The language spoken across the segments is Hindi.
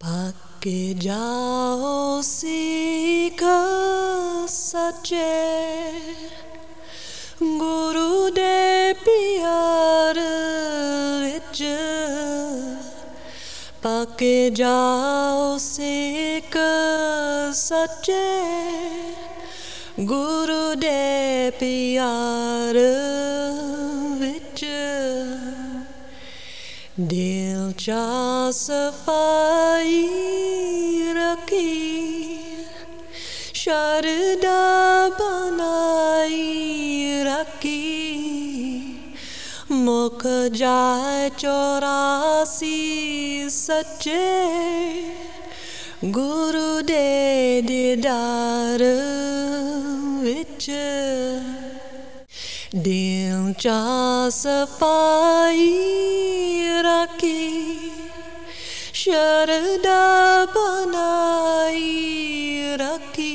पके जाओ सीख सचे गुरु दे प्यार विच पके जाओ सीख सचे गुरु दे प्यार चा सफ़ाई रखी, शरदा बनाई रखी। मुख जाए चौरासी सच्चे, गुरु दे दीदार विच। दिल चा सफ़ाई रखी शरदा बनाई रखी।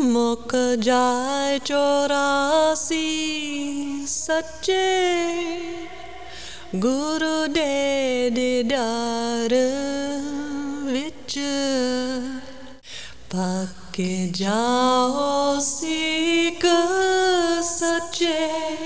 मुख जाए चौरासी सच्चे। गुरु दे दीदार विच। पक्के जाओ सीख सच्चे।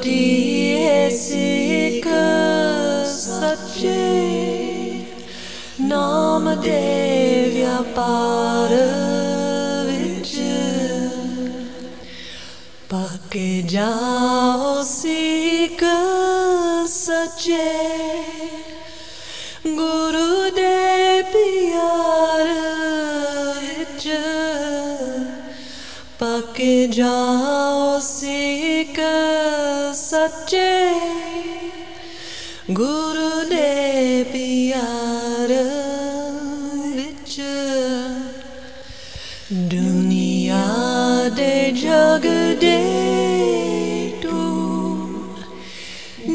मुक्ति है नाम दे व्यापार जाओ सिख सच्चे। गुरु ਪੱਕ ਜਾਓ ਸਿੱਖ ਸੱਚੇ। ਗੁਰੂ ਦੇ ਪਿਆਰ ਵਿੱਚ ਦੁਨੀਆ ਦੇ ਜਗ ਦੇ ਤੂੰ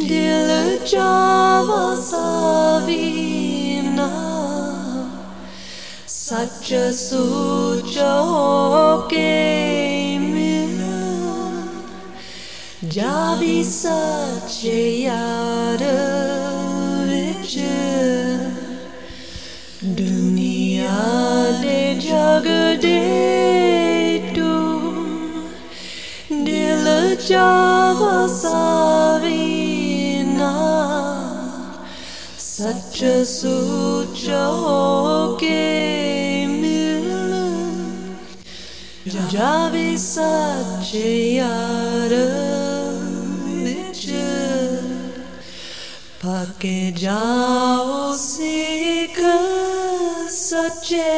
ਦਿਲ ਚਾਵਾ ਸਾਵੀ സച്ച സൂച ജാവി സച്ചയാര ദുനിയാലെ ജഗദേ തു ദില ജാവസാവിന സച്ച സൂച ഹോ जावे सच्चे यार विच पके जाओ सिख सच्चे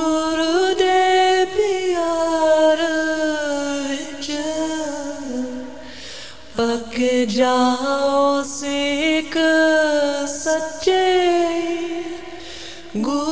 गुरु दे प्यार विच पक जाओ सिख सच्चे गुरु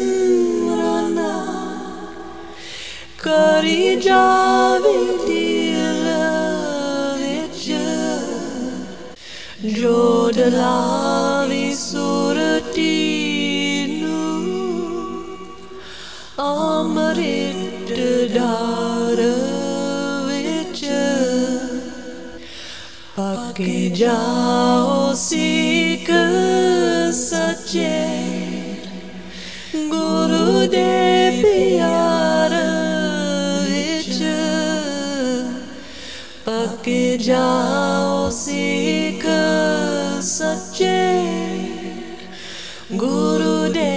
Cody Javi Dilovich Jordalavi Suratinu Amrit Darovich Paki Jao Sik Sache. Guru Devi जाओ सीख सच्चे गुरु दे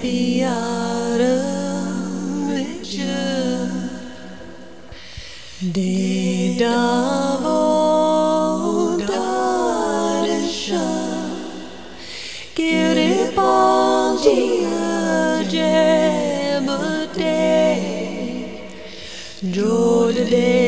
प्यार विच। दे दावो दर्श कृपा जोड़ दे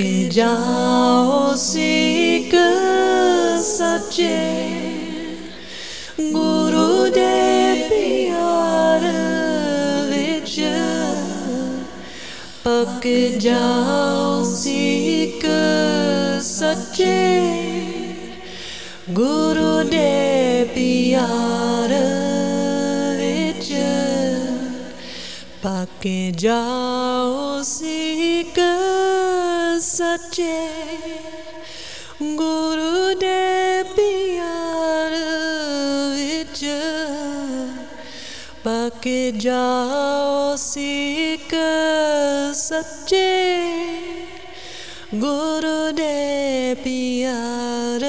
के जाओ सीख सच्चे। गुरुदेव प्यार विच। पक जाओ सीख सच्चे। गुरुदेव प्यार विच। पक जाओ सीख सचे गुरुदेव प्यार विच पाके जाओ सीख सच्चे गुरुदेव प्यार